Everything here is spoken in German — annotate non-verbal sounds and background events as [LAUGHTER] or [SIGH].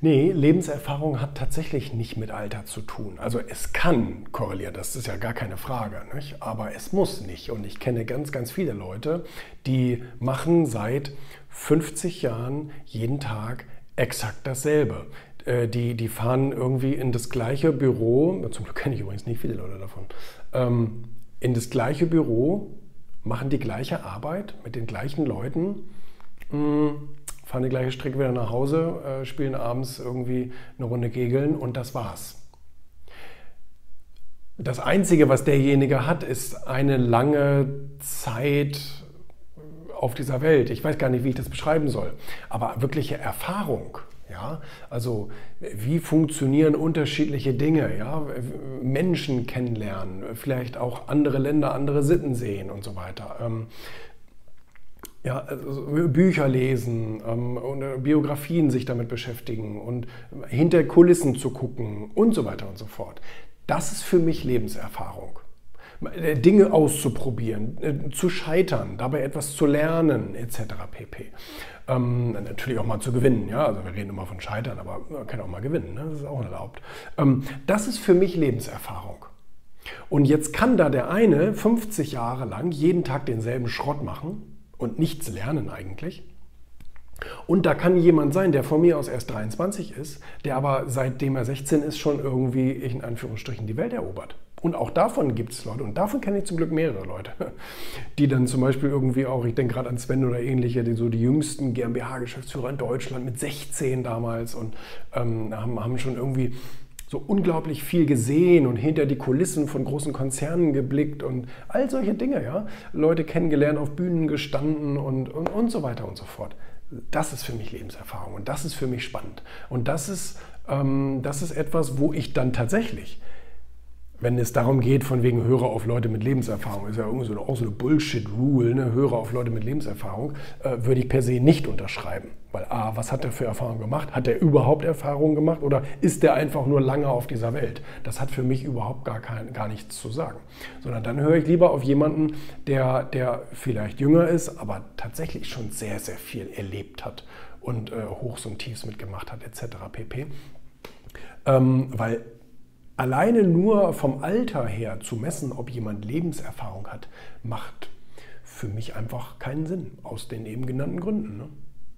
Nee, Lebenserfahrung hat tatsächlich nicht mit Alter zu tun. Also es kann korrelieren, das ist ja gar keine Frage, nicht? aber es muss nicht. Und ich kenne ganz, ganz viele Leute, die machen seit 50 Jahren jeden Tag exakt dasselbe. Äh, die, die fahren irgendwie in das gleiche Büro, zum Glück kenne ich übrigens nicht viele Leute davon, ähm, in das gleiche Büro, machen die gleiche Arbeit mit den gleichen Leuten. Fahren die gleiche Strecke wieder nach Hause, äh, spielen abends irgendwie eine Runde Kegeln und das war's. Das Einzige, was derjenige hat, ist eine lange Zeit auf dieser Welt. Ich weiß gar nicht, wie ich das beschreiben soll. Aber wirkliche Erfahrung, ja, also wie funktionieren unterschiedliche Dinge, ja, Menschen kennenlernen, vielleicht auch andere Länder, andere Sitten sehen und so weiter. Ähm, ja, also Bücher lesen ähm, und äh, Biografien sich damit beschäftigen und hinter Kulissen zu gucken und so weiter und so fort. Das ist für mich Lebenserfahrung. Äh, Dinge auszuprobieren, äh, zu scheitern, dabei etwas zu lernen, etc. pp. Ähm, natürlich auch mal zu gewinnen, ja. Also wir reden immer von Scheitern, aber man kann auch mal gewinnen, ne? das ist auch erlaubt. Ähm, das ist für mich Lebenserfahrung. Und jetzt kann da der eine 50 Jahre lang jeden Tag denselben Schrott machen und nichts lernen eigentlich. Und da kann jemand sein, der von mir aus erst 23 ist, der aber seitdem er 16 ist schon irgendwie in Anführungsstrichen die Welt erobert. Und auch davon gibt es Leute, und davon kenne ich zum Glück mehrere Leute, [LAUGHS] die dann zum Beispiel irgendwie auch, ich denke gerade an Sven oder ähnliche, die so die jüngsten GmbH-Geschäftsführer in Deutschland mit 16 damals und ähm, haben, haben schon irgendwie so unglaublich viel gesehen und hinter die Kulissen von großen Konzernen geblickt und all solche Dinge, ja. Leute kennengelernt, auf Bühnen gestanden und, und, und so weiter und so fort. Das ist für mich Lebenserfahrung und das ist für mich spannend. Und das ist, ähm, das ist etwas, wo ich dann tatsächlich wenn es darum geht, von wegen Hörer auf Leute mit Lebenserfahrung, ist ja irgendwie so, auch so eine Bullshit-Rule, ne? Hörer auf Leute mit Lebenserfahrung, äh, würde ich per se nicht unterschreiben. Weil A, was hat er für Erfahrungen gemacht? Hat er überhaupt Erfahrungen gemacht oder ist er einfach nur lange auf dieser Welt? Das hat für mich überhaupt gar, kein, gar nichts zu sagen. Sondern dann höre ich lieber auf jemanden, der, der vielleicht jünger ist, aber tatsächlich schon sehr, sehr viel erlebt hat und äh, Hochs und Tiefs mitgemacht hat, etc. pp. Ähm, weil Alleine nur vom Alter her zu messen, ob jemand Lebenserfahrung hat, macht für mich einfach keinen Sinn, aus den eben genannten Gründen. Ne?